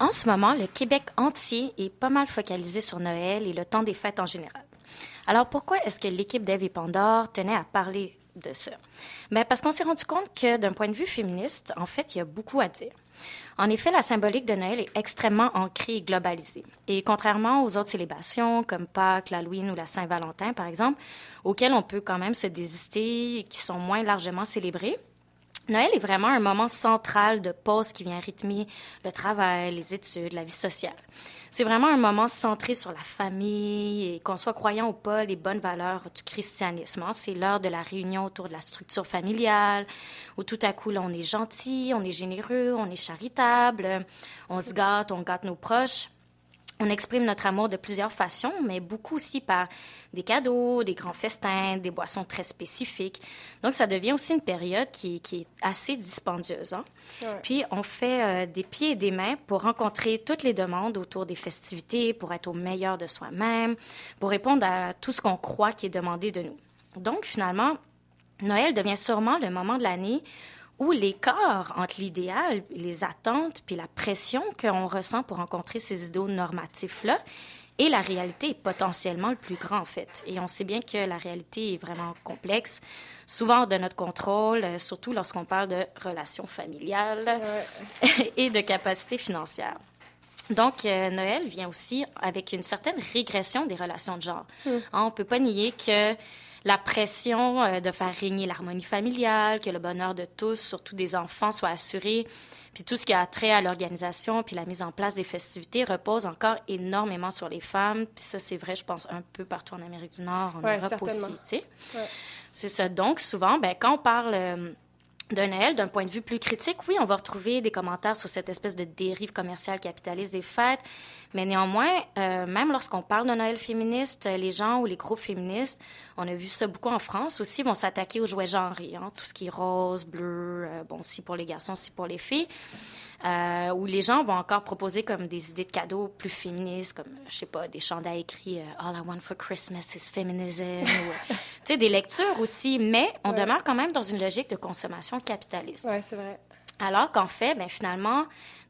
En ce moment, le Québec entier est pas mal focalisé sur Noël et le temps des fêtes en général. Alors pourquoi est-ce que l'équipe d'Eve et Pandore tenait à parler de ça? Bien, parce qu'on s'est rendu compte que d'un point de vue féministe, en fait, il y a beaucoup à dire. En effet, la symbolique de Noël est extrêmement ancrée et globalisée. Et contrairement aux autres célébrations, comme Pâques, l'Halloween ou la Saint-Valentin, par exemple, auxquelles on peut quand même se désister et qui sont moins largement célébrées, Noël est vraiment un moment central de pause qui vient rythmer le travail, les études, la vie sociale. C'est vraiment un moment centré sur la famille et qu'on soit croyant ou pas, les bonnes valeurs du christianisme. Hein. C'est l'heure de la réunion autour de la structure familiale, où tout à coup, là, on est gentil, on est généreux, on est charitable, on se gâte, on gâte nos proches. On exprime notre amour de plusieurs façons, mais beaucoup aussi par des cadeaux, des grands festins, des boissons très spécifiques. Donc, ça devient aussi une période qui, est assez dispendieuse. Hein. Puis, on fait euh, des pieds et des mains pour rencontrer toutes les demandes autour des festivités, pour être au meilleur de soi-même, pour répondre à tout ce qu'on croit qui est demandé de nous. Donc, finalement, Noël devient sûrement le moment de l'année où l'écart entre l'idéal, les attentes, puis la pression qu'on ressent pour rencontrer ces idéaux normatifs-là et la réalité est potentiellement le plus grand, en fait. Et on sait bien que la réalité est vraiment complexe, souvent de notre contrôle, euh, surtout lorsqu'on parle de relations familiales et de capacités financières. Donc, euh, Noël vient aussi avec une certaine régression des relations de genre. Mm. On ne peut pas nier que la pression euh, de faire régner l'harmonie familiale, que le bonheur de tous, surtout des enfants, soit assuré, puis tout ce qui a trait à l'organisation, puis la mise en place des festivités repose encore énormément sur les femmes. Puis ça, c'est vrai, je pense, un peu partout en Amérique du Nord, en Europe aussi, tu sais. C'est ça. Donc, souvent, ben, quand on parle... Euh, de Noël, d'un point de vue plus critique, oui, on va retrouver des commentaires sur cette espèce de dérive commerciale capitaliste des fêtes, mais néanmoins, euh, même lorsqu'on parle de Noël féministe, les gens ou les groupes féministes, on a vu ça beaucoup en France aussi, vont s'attaquer aux jouets genrés, hein, tout ce qui est rose, bleu, euh, bon, si pour les garçons, si pour les filles euh, où les gens vont encore proposer comme des idées de cadeaux plus féministes, comme, je sais pas, des chandails écrits euh, All I want for Christmas is feminism, ou, tu sais, des lectures aussi, mais on demeure quand même dans une logique de consommation capitaliste. Oui, c'est vrai. Alors qu'en fait, ben, finalement,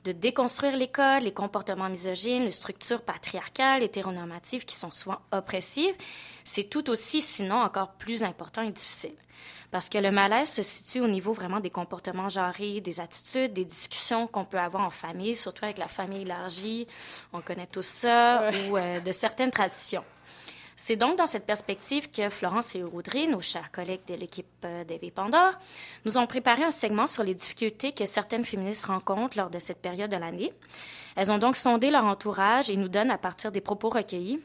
de déconstruire les codes, les comportements misogynes, les structures patriarcales, hétéronormatives qui sont souvent oppressives, c'est tout aussi, sinon encore plus important et difficile. Parce que le malaise se situe au niveau vraiment des comportements genrés, des attitudes, des discussions qu'on peut avoir en famille, surtout avec la famille élargie, on connaît tout ça, ou euh, de certaines traditions. C'est donc dans cette perspective que Florence et Audrey, nos chers collègues de l'équipe euh, d'Eve Pandore, nous ont préparé un segment sur les difficultés que certaines féministes rencontrent lors de cette période de l'année. Elles ont donc sondé leur entourage et nous donnent, à partir des propos recueillis,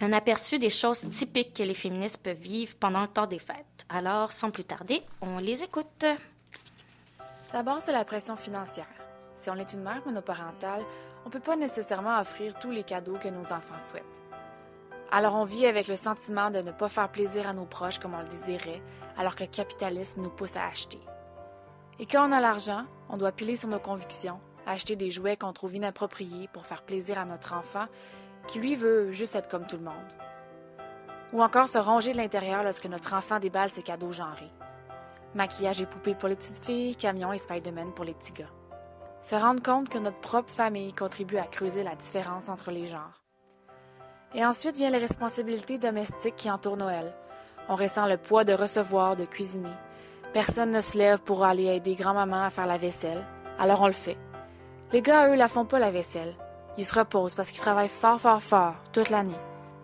un aperçu des choses typiques que les féministes peuvent vivre pendant le temps des fêtes. Alors, sans plus tarder, on les écoute. D'abord, c'est la pression financière. Si on est une mère monoparentale, on ne peut pas nécessairement offrir tous les cadeaux que nos enfants souhaitent. Alors on vit avec le sentiment de ne pas faire plaisir à nos proches comme on le désirait, alors que le capitalisme nous pousse à acheter. Et quand on a l'argent, on doit piler sur nos convictions, acheter des jouets qu'on trouve inappropriés pour faire plaisir à notre enfant qui lui veut juste être comme tout le monde. Ou encore se ronger de l'intérieur lorsque notre enfant déballe ses cadeaux genrés. Maquillage et poupées pour les petites filles, camions et Spider-Man pour les petits gars. Se rendre compte que notre propre famille contribue à creuser la différence entre les genres. Et ensuite vient les responsabilités domestiques qui entourent Noël. On ressent le poids de recevoir, de cuisiner. Personne ne se lève pour aller aider grand-maman à faire la vaisselle, alors on le fait. Les gars, eux, la font pas la vaisselle. Ils se reposent parce qu'ils travaillent fort, fort, fort toute l'année.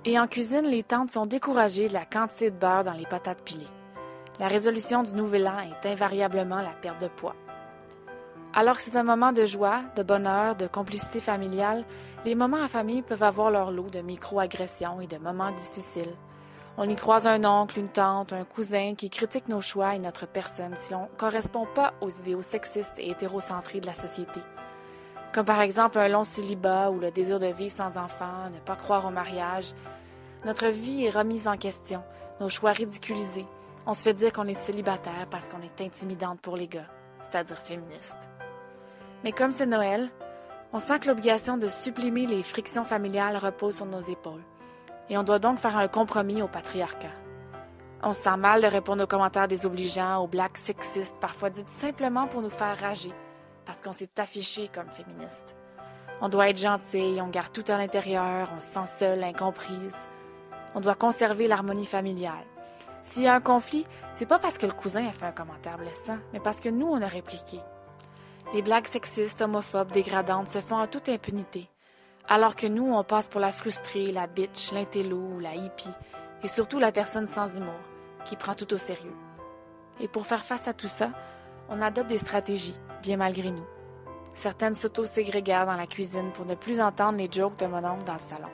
Et en cuisine, les tantes sont découragées de la quantité de beurre dans les patates pilées. La résolution du nouvel an est invariablement la perte de poids. Alors que c'est un moment de joie, de bonheur, de complicité familiale, les moments en famille peuvent avoir leur lot de micro-agressions et de moments difficiles. On y croise un oncle, une tante, un cousin qui critique nos choix et notre personne si on ne correspond pas aux idéaux sexistes et hétérocentrés de la société comme par exemple un long célibat ou le désir de vivre sans enfant, ne pas croire au mariage. Notre vie est remise en question, nos choix ridiculisés. On se fait dire qu'on est célibataire parce qu'on est intimidante pour les gars, c'est-à-dire féministe. Mais comme c'est Noël, on sent que l'obligation de supprimer les frictions familiales repose sur nos épaules, et on doit donc faire un compromis au patriarcat. On se sent mal de répondre aux commentaires désobligeants, aux blagues sexistes, parfois dites simplement pour nous faire rager parce qu'on s'est affiché comme féministe. On doit être gentil, on garde tout à l'intérieur, on se sent seul, incomprise. On doit conserver l'harmonie familiale. S'il y a un conflit, c'est pas parce que le cousin a fait un commentaire blessant, mais parce que nous, on a répliqué. Les blagues sexistes, homophobes, dégradantes se font en toute impunité, alors que nous, on passe pour la frustrée, la bitch, l'intello, la hippie, et surtout la personne sans humour, qui prend tout au sérieux. Et pour faire face à tout ça, on adopte des stratégies, bien malgré nous. Certaines s'auto-ségrégèrent dans la cuisine pour ne plus entendre les jokes de mon oncle dans le salon.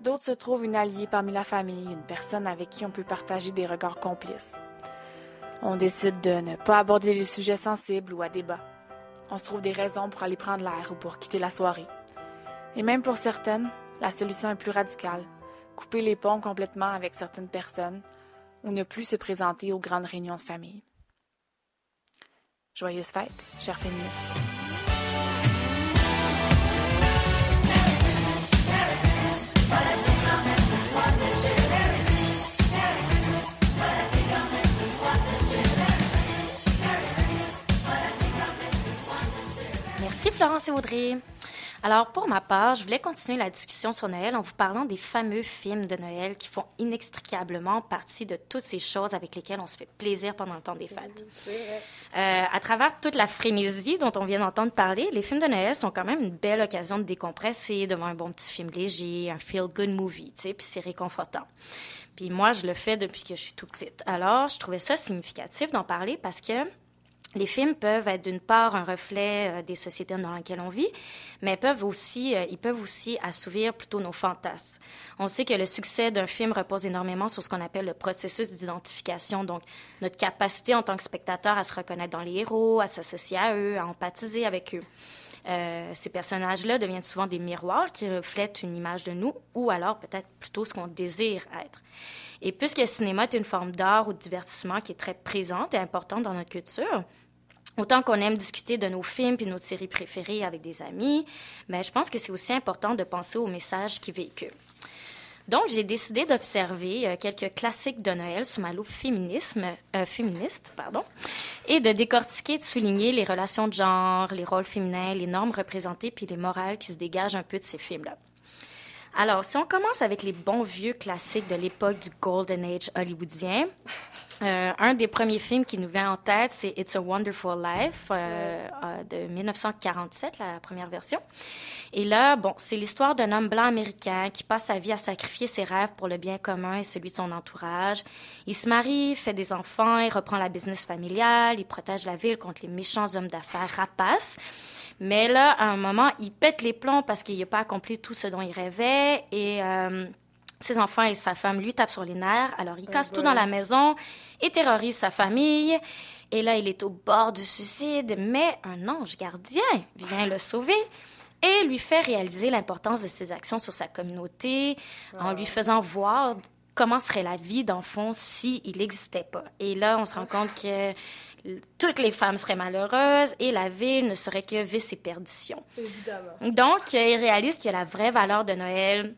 D'autres se trouvent une alliée parmi la famille, une personne avec qui on peut partager des regards complices. On décide de ne pas aborder les sujets sensibles ou à débat. On se trouve des raisons pour aller prendre l'air ou pour quitter la soirée. Et même pour certaines, la solution est plus radicale. Couper les ponts complètement avec certaines personnes ou ne plus se présenter aux grandes réunions de famille. Joyeuse fête, chers féministes. Florence et Audrey. Alors, pour ma part, je voulais continuer la discussion sur Noël en vous parlant des fameux films de Noël qui font inextricablement partie de toutes ces choses avec lesquelles on se fait plaisir pendant le temps des fêtes. Euh, à travers toute la frénésie dont on vient d'entendre parler, les films de Noël sont quand même une belle occasion de décompresser devant un bon petit film léger, un feel-good movie, tu sais, puis c'est réconfortant. Puis moi, je le fais depuis que je suis tout petite. Alors, je trouvais ça significatif d'en parler parce que les films peuvent être d'une part un reflet euh, des sociétés dans lesquelles on vit, mais peuvent aussi, euh, ils peuvent aussi assouvir plutôt nos fantasmes. On sait que le succès d'un film repose énormément sur ce qu'on appelle le processus d'identification, donc notre capacité en tant que spectateur à se reconnaître dans les héros, à s'associer à eux, à empathiser avec eux. Euh, ces personnages-là deviennent souvent des miroirs qui reflètent une image de nous, ou alors peut-être plutôt ce qu'on désire être. Et puisque le cinéma est une forme d'art ou de divertissement qui est très présente et importante dans notre culture, Autant qu'on aime discuter de nos films puis nos séries préférées avec des amis, mais je pense que c'est aussi important de penser aux messages qu'ils véhiculent. Donc, j'ai décidé d'observer euh, quelques classiques de Noël sous ma loupe féminisme, euh, féministe pardon, et de décortiquer et de souligner les relations de genre, les rôles féminins, les normes représentées puis les morales qui se dégagent un peu de ces films-là. Alors, si on commence avec les bons vieux classiques de l'époque du Golden Age hollywoodien, euh, un des premiers films qui nous vient en tête, c'est It's a Wonderful Life euh, euh, de 1947, la première version. Et là, bon, c'est l'histoire d'un homme blanc américain qui passe sa vie à sacrifier ses rêves pour le bien commun et celui de son entourage. Il se marie, fait des enfants, il reprend la business familiale, il protège la ville contre les méchants hommes d'affaires rapaces. Mais là, à un moment, il pète les plombs parce qu'il n'a pas accompli tout ce dont il rêvait et ses enfants et sa femme lui tapent sur les nerfs. Alors, il casse tout dans la maison et terrorise sa famille. Et là, il est au bord du suicide, mais un ange gardien vient le sauver et lui fait réaliser l'importance de ses actions sur sa communauté en lui faisant voir comment serait la vie d'enfant s'il n'existait pas. Et là, on se rend compte que toutes les femmes seraient malheureuses et la ville ne serait que vice et perdition. Évidemment. Donc, il réalise que la vraie valeur de Noël,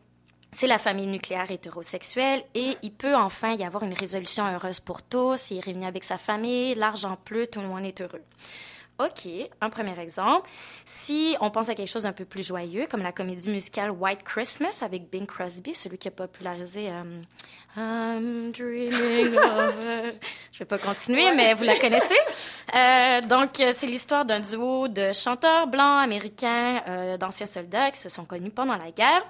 c'est la famille nucléaire hétérosexuelle et il peut enfin y avoir une résolution heureuse pour tous. Il est réuni avec sa famille, l'argent pleut, tout le monde est heureux. OK, un premier exemple. Si on pense à quelque chose d'un peu plus joyeux, comme la comédie musicale White Christmas avec Bing Crosby, celui qui a popularisé euh, I'm dreaming of... Je vais pas continuer, mais vous la connaissez. Euh, donc, c'est l'histoire d'un duo de chanteurs blancs américains euh, d'anciens soldats qui se sont connus pendant la guerre.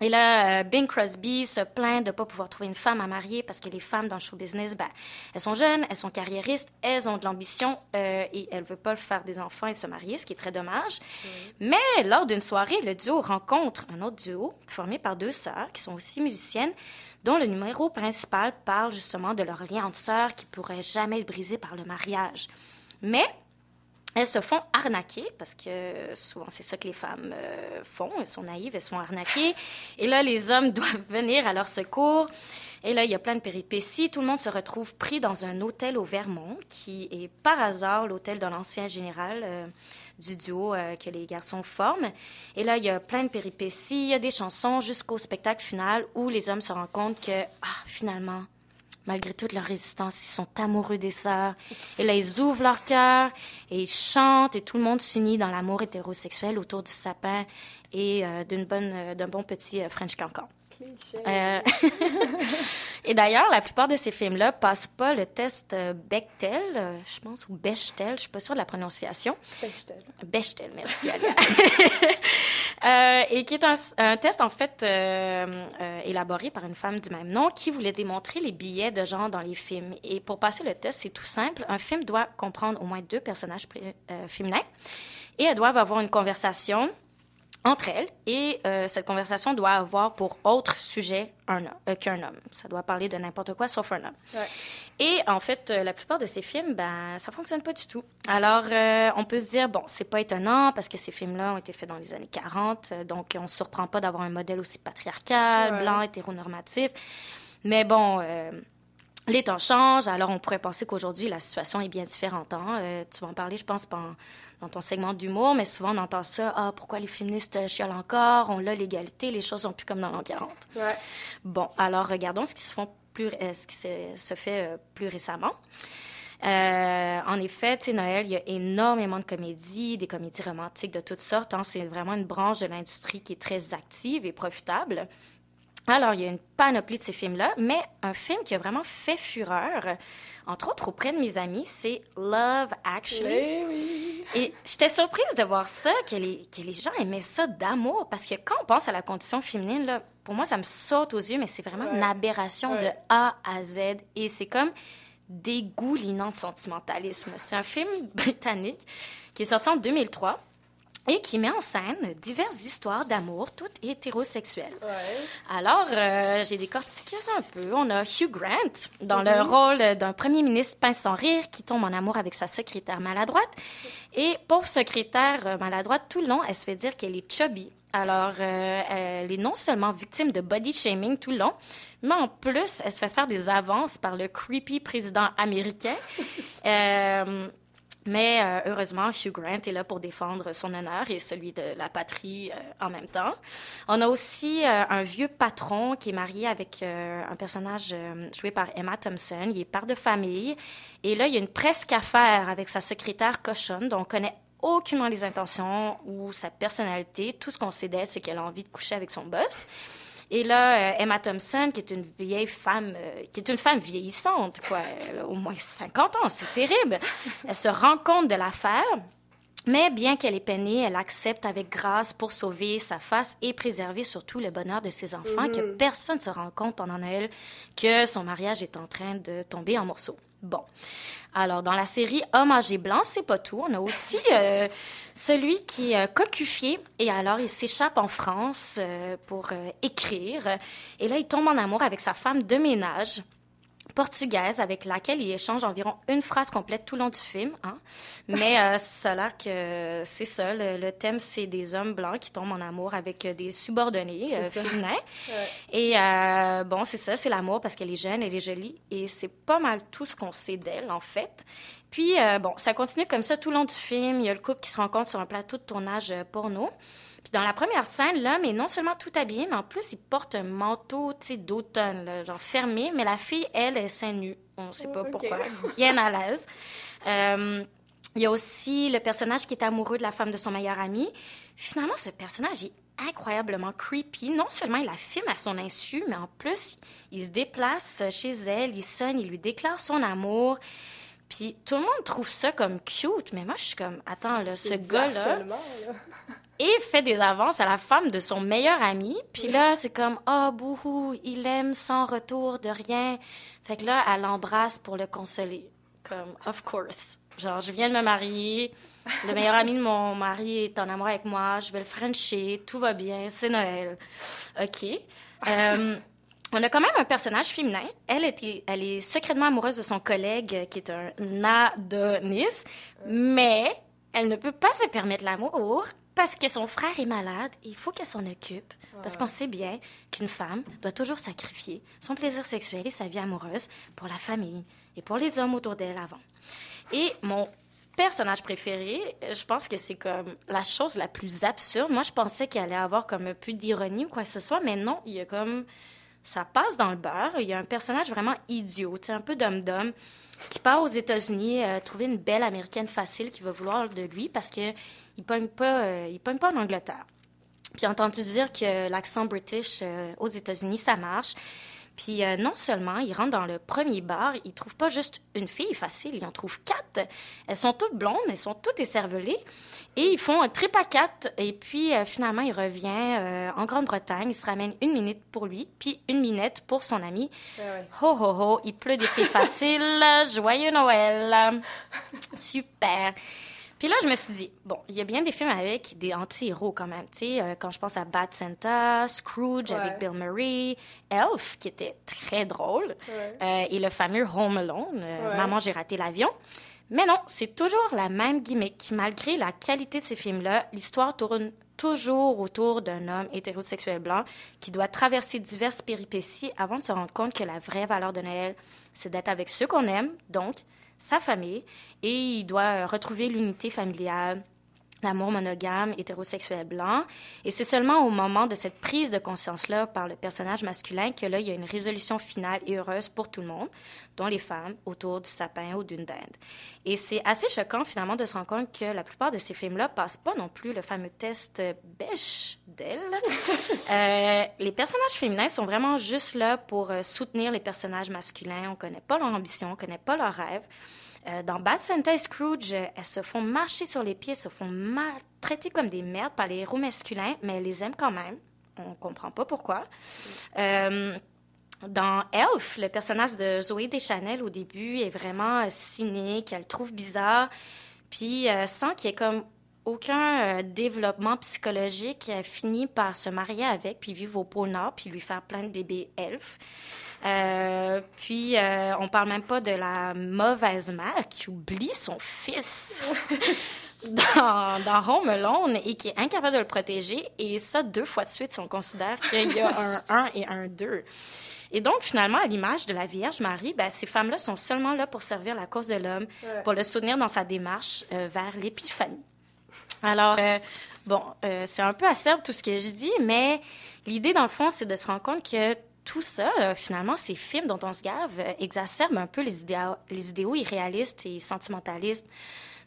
Et là, euh, Bing Crosby se plaint de ne pas pouvoir trouver une femme à marier parce que les femmes dans le show business, ben, elles sont jeunes, elles sont carriéristes, elles ont de l'ambition euh, et elles ne veulent pas faire des enfants et se marier, ce qui est très dommage. Mais lors d'une soirée, le duo rencontre un autre duo formé par deux sœurs qui sont aussi musiciennes, dont le numéro principal parle justement de leur lien entre sœurs qui pourrait jamais être brisé par le mariage. Mais elles se font arnaquer, parce que souvent c'est ça que les femmes euh, font, elles sont naïves, elles se font arnaquer. Et là, les hommes doivent venir à leur secours. Et là, il y a plein de péripéties. Tout le monde se retrouve pris dans un hôtel au Vermont, qui est par hasard l'hôtel de l'ancien général euh, du duo euh, que les garçons forment. Et là, il y a plein de péripéties, il y a des chansons jusqu'au spectacle final où les hommes se rendent compte que, ah, finalement, malgré toute leur résistance, ils sont amoureux des sœurs. Et là, ils ouvrent leur cœur et ils chantent et tout le monde s'unit dans l'amour hétérosexuel autour du sapin et euh, d'une bonne, euh, d'un bon petit euh, French cancan. Euh, et d'ailleurs, la plupart de ces films-là passent pas le test euh, Bechtel, euh, je pense, ou Bechtel, je suis pas sûre de la prononciation. Bechtel. Bechtel, merci Alia. Euh, et qui est un, un test en fait euh, élaboré par une femme du même nom qui voulait démontrer les billets de genre dans les films. Et pour passer le test, c'est tout simple. Un film doit comprendre au moins deux personnages féminins et elles doivent avoir une conversation entre elles et euh, cette conversation doit avoir pour autre sujet un euh, qu'un homme. Ça doit parler de n'importe quoi sauf un homme. Ouais. Et en fait, euh, la plupart de ces films, ben, ça fonctionne pas du tout. Alors, euh, on peut se dire, bon, c'est pas étonnant parce que ces films-là ont été faits dans les années 40, euh, donc on se surprend pas d'avoir un modèle aussi patriarcal, Ouais. blanc, hétéronormatif. Mais bon, les temps changent, alors on pourrait penser qu'aujourd'hui, la situation est bien différente. hein. Euh, tu vas en parler, je pense, dans, dans ton segment d'humour, mais souvent on entend ça, ah, pourquoi les féministes chialent encore, on a l'égalité, les choses sont plus comme dans l'an 40. Ouais. Bon, alors regardons ce qui se, font plus, euh, ce qui se, se fait euh, plus récemment. Euh, en effet, tu sais, Noël, il y a énormément de comédies, des comédies romantiques de toutes sortes. hein. C'est vraiment une branche de l'industrie qui est très active et profitable. Alors, il y a une panoplie de ces films-là, mais un film qui a vraiment fait fureur, entre autres auprès de mes amis, c'est Love Actually. Eh oui. Et j'étais surprise de voir ça, que les, que les gens aimaient ça d'amour, parce que quand on pense à la condition féminine, là, pour moi, ça me saute aux yeux, mais c'est vraiment une Ouais. aberration de. A à Z. Et c'est comme dégoulinant de sentimentalisme. C'est un film britannique qui est sorti en 2003 et qui met en scène diverses histoires d'amour, toutes hétérosexuelles. Ouais. Alors, euh, j'ai décortiqué ça un peu. On a Hugh Grant dans le rôle d'un premier ministre pince sans rire qui tombe en amour avec sa secrétaire maladroite. Et pauvre secrétaire euh, maladroite, tout le long, elle se fait dire qu'elle est chubby. Alors, euh, elle est non seulement victime de body shaming tout le long, mais en plus, elle se fait faire des avances par le creepy président américain. Euh, mais euh, heureusement, Hugh Grant est là pour défendre son honneur et celui de la patrie euh, en même temps. On a aussi euh, un vieux patron qui est marié avec un personnage joué par Emma Thompson. Il est père de famille. Et là, il y a une presque affaire avec sa secrétaire cochonne dont on connaît aucunement les intentions ou sa personnalité. Tout ce qu'on sait d'elle, c'est qu'elle a envie de coucher avec son boss. Et là, euh, Emma Thompson, qui est une vieille femme, euh, qui est une femme vieillissante, quoi, elle a au moins 50 ans, c'est terrible. Elle se rend compte de l'affaire, mais bien qu'elle est peinée, elle accepte avec grâce pour sauver sa face et préserver surtout le bonheur de ses enfants, que personne ne se rend compte pendant Noël que son mariage est en train de tomber en morceaux. Bon. Alors, dans la série Homme âgé blanc, c'est pas tout. On a aussi euh, celui qui est euh, cocufié et alors il s'échappe en France euh, pour euh, écrire. Et là, il tombe en amour avec sa femme de ménage portugaise avec laquelle il échange environ une phrase complète tout le long du film. Hein? Mais euh, ça a l'air que c'est ça. Le, le thème, c'est des hommes blancs qui tombent en amour avec euh, des subordonnés euh, féminins. Ouais. Et euh, bon, c'est ça, c'est l'amour parce qu'elle est jeune, elle est jolie. Et c'est pas mal tout ce qu'on sait d'elle, en fait. Puis, euh, bon, ça continue comme ça tout le long du film. Il y a le couple qui se rencontre sur un plateau de tournage porno. Puis dans la première scène, l'homme est non seulement tout habillé, mais en plus, il porte un manteau, tu sais, d'automne, là, genre fermé. Mais la fille, elle, est seins nus. On sait pas Ok. pourquoi. Bien à l'aise. Euh, il y a aussi le personnage qui est amoureux de la femme de son meilleur ami. Finalement, ce personnage est incroyablement creepy. Non seulement il la filme à son insu, mais en plus, il se déplace chez elle, il sonne, il lui déclare son amour. Puis tout le monde trouve ça comme cute, mais moi, je suis comme, attends, là, ce gars-là. et fait des avances à la femme de son meilleur ami. Puis là, c'est comme, ah, bouhou, il aime sans retour de rien. Fait que là, elle l'embrasse pour le consoler. Comme, of course. Genre, je viens de me marier. Le meilleur ami de mon mari est en amour avec moi. Je vais le frencher. Tout va bien. C'est Noël. OK. Euh, on a quand même un personnage féminin. Elle, était, elle est secrètement amoureuse de son collègue euh, qui est un Adonis, mais elle ne peut pas se permettre l'amour parce que son frère est malade il faut qu'elle s'en occupe. Parce qu'on sait bien qu'une femme doit toujours sacrifier son plaisir sexuel et sa vie amoureuse pour la famille et pour les hommes autour d'elle avant. Et mon personnage préféré, je pense que c'est comme la chose la plus absurde. Moi, je pensais qu'il allait avoir comme un peu d'ironie ou quoi que ce soit, mais non, il y a comme ça passe dans le beurre. Il y a un personnage vraiment idiot, un peu d'homme-d'homme, qui part aux États-Unis euh, trouver une belle américaine facile qui va vouloir de lui parce qu'il ne pogne, pas, euh, il pas en Angleterre. Puis entendu dire que l'accent british euh, aux États-Unis, ça marche? Puis euh, non seulement, il rentre dans le premier bar, il trouve pas juste une fille facile, il en trouve quatre. Elles sont toutes blondes, elles sont toutes écervelées. Et ils font un trip à quatre. Et puis euh, finalement, il revient euh, en Grande-Bretagne. Il se ramène une minute pour lui, puis une minette pour son ami. Ouais. Ho, ho, ho, il pleut des filles faciles. Joyeux Noël. Super. Puis là, je me suis dit, bon, il y a bien des films avec des anti-héros quand même. Tu sais, euh, quand je pense à Bad Santa, Scrooge Ouais. avec Bill Murray, Elf, qui était très drôle, Ouais. euh, et le fameux Home Alone, euh, Ouais. Maman, j'ai raté l'avion. Mais non, c'est toujours la même gimmick. Malgré la qualité de ces films-là, l'histoire tourne toujours autour d'un homme hétérosexuel blanc qui doit traverser diverses péripéties avant de se rendre compte que la vraie valeur de Noël, c'est d'être avec ceux qu'on aime, donc sa famille, et il doit retrouver l'unité familiale, l'amour monogame, hétérosexuel blanc. Et c'est seulement au moment de cette prise de conscience-là par le personnage masculin que là, il y a une résolution finale et heureuse pour tout le monde, dont les femmes, autour du sapin ou d'une dinde. Et c'est assez choquant, finalement, de se rendre compte que la plupart de ces films-là passent pas non plus le fameux test Bechdel. Euh, les personnages féminins sont vraiment juste là pour euh, soutenir les personnages masculins. On connaît pas leur ambition, on connaît pas leurs rêves. Euh, dans Bad Santa et Scrooge, elles se font marcher sur les pieds, se font maltraiter comme des merdes par les héros masculins, mais elles les aiment quand même. On comprend pas pourquoi. Euh, dans Elf, le personnage de Zoé Deschanel au début est vraiment euh, cynique, elle le trouve bizarre, puis sans qu'il y ait comme aucun développement psychologique, elle finit par se marier avec, puis vivre au pôle Nord, puis lui faire plein de bébés elfes. Euh, puis, euh, on parle même pas de la mauvaise mère qui oublie son fils dans, dans Home Alone et qui est incapable de le protéger. Et ça, deux fois de suite, si on considère qu'il y a un 1 et un 2. Et donc, finalement, à l'image de la Vierge Marie, ben, ces femmes-là sont seulement là pour servir la cause de l'homme, Ouais. pour le soutenir dans sa démarche euh, vers l'épiphanie. Alors, euh, bon, euh, c'est un peu acerbe tout ce que je dis, mais l'idée, dans le fond, c'est de se rendre compte que tout ça, euh, finalement, ces films dont on se gave, euh, exacerbent un peu les idéaux, irréalistes et sentimentalistes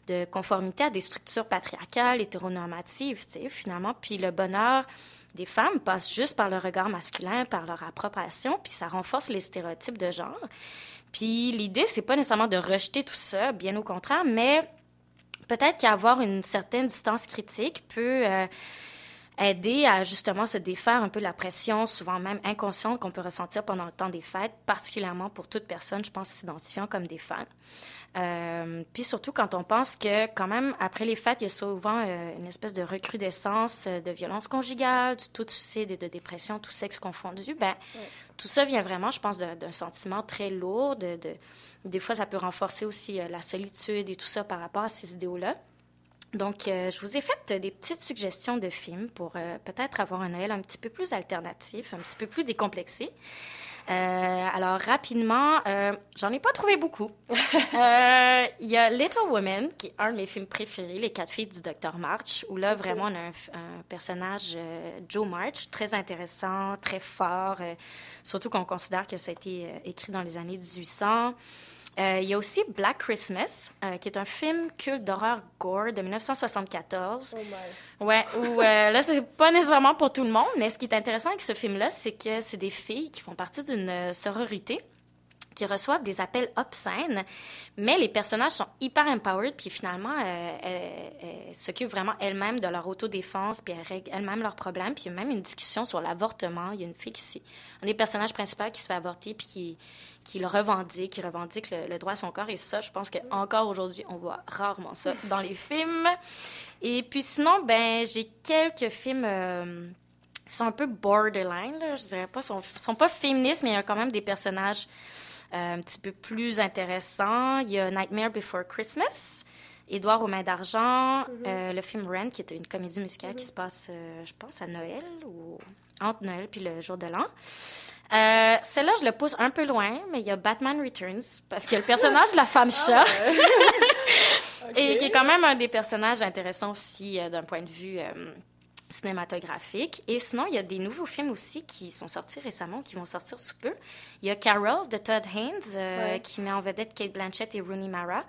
de conformité à des structures patriarcales, hétéronormatives, tu finalement. Puis le bonheur des femmes passe juste par le regard masculin, par leur appropriation, puis ça renforce les stéréotypes de genre. Puis l'idée, c'est pas nécessairement de rejeter tout ça, bien au contraire, mais peut-être qu'avoir une certaine distance critique peut euh, aider à justement se défaire un peu de la pression, souvent même inconsciente, qu'on peut ressentir pendant le temps des fêtes, particulièrement pour toute personne, je pense, s'identifiant comme des fans. Euh, puis surtout quand on pense que quand même après les fêtes, il y a souvent euh, une espèce de recrudescence euh, de violence conjugale, du taux de suicide et de dépression, tout sexe confondu. Ben, tout ça vient vraiment, je pense, d'un d'un sentiment très lourd. De, de- des fois, ça peut renforcer aussi euh, la solitude et tout ça par rapport à ces idéaux-là. Donc, euh, je vous ai fait des petites suggestions de films pour euh, peut-être avoir un Noël un petit peu plus alternatif, un petit peu plus décomplexé. Euh, alors, rapidement, euh, j'en ai pas trouvé beaucoup. Euh, Il y a Little Women, qui est un de mes films préférés, Les quatre filles du Dr. March, où là, vraiment, on a un, un personnage, Joe March, très intéressant, très fort, surtout qu'on considère que ça a été écrit dans les années 1800. Euh, il y a aussi Black Christmas, euh, qui est un film culte d'horreur gore de 1974. Oh my. Ouais, où euh, là, c'est pas nécessairement pour tout le monde, mais ce qui est intéressant avec ce film-là, c'est que c'est des filles qui font partie d'une euh, sororité qui reçoivent des appels obscènes, mais les personnages sont hyper empowered, puis finalement, euh, elles, elles s'occupent vraiment elles-mêmes de leur autodéfense, puis elles règlent elles-mêmes leurs problèmes, puis il y a même une discussion sur l'avortement. Il y a une fille qui, un des personnages principaux qui se fait avorter, puis qui, qui le revendique, qui revendique le, le droit à son corps, et ça, je pense qu'encore aujourd'hui, on voit rarement ça dans les films. Et puis sinon, ben, j'ai quelques films... euh, qui sont un peu borderline, là, je dirais pas, sont, sont pas féministes, mais il y a quand même des personnages euh, un petit peu plus intéressants. Il y a Nightmare Before Christmas, Édouard aux mains d'argent, euh, le film Rent, qui est une comédie musicale qui se passe, euh, je pense, à Noël ou entre Noël puis le jour de l'an. Euh, Celle-là, je le pousse un peu loin, mais il y a Batman Returns, parce qu'il y a le personnage de la femme chat. Ok. Et qui est quand même un des personnages intéressants aussi d'un point de vue cinématographique. Et sinon, il y a des nouveaux films aussi qui sont sortis récemment, qui vont sortir sous peu. Il y a Carol de Todd Haynes, euh, qui met en vedette Kate Blanchett et Rooney Mara.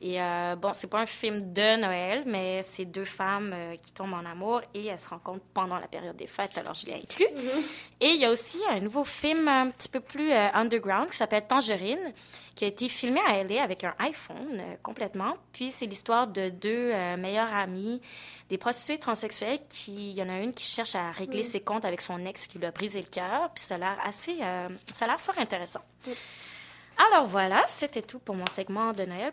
Et euh, bon, c'est pas un film de Noël, mais c'est deux femmes euh, qui tombent en amour et elles se rencontrent pendant la période des fêtes, alors je l'ai inclus. Mm-hmm. Et il y a aussi un nouveau film un petit peu plus euh, underground qui s'appelle Tangerine, qui a été filmé à LA avec un iPhone complètement. Puis c'est l'histoire de deux meilleures amies, des prostituées transsexuelles qui, il y en a une qui cherche à régler mm. ses comptes avec son ex qui lui a brisé le cœur. Puis ça a l'air assez, ça a l'air fort intéressant. Alors voilà, c'était tout pour mon segment de Noël.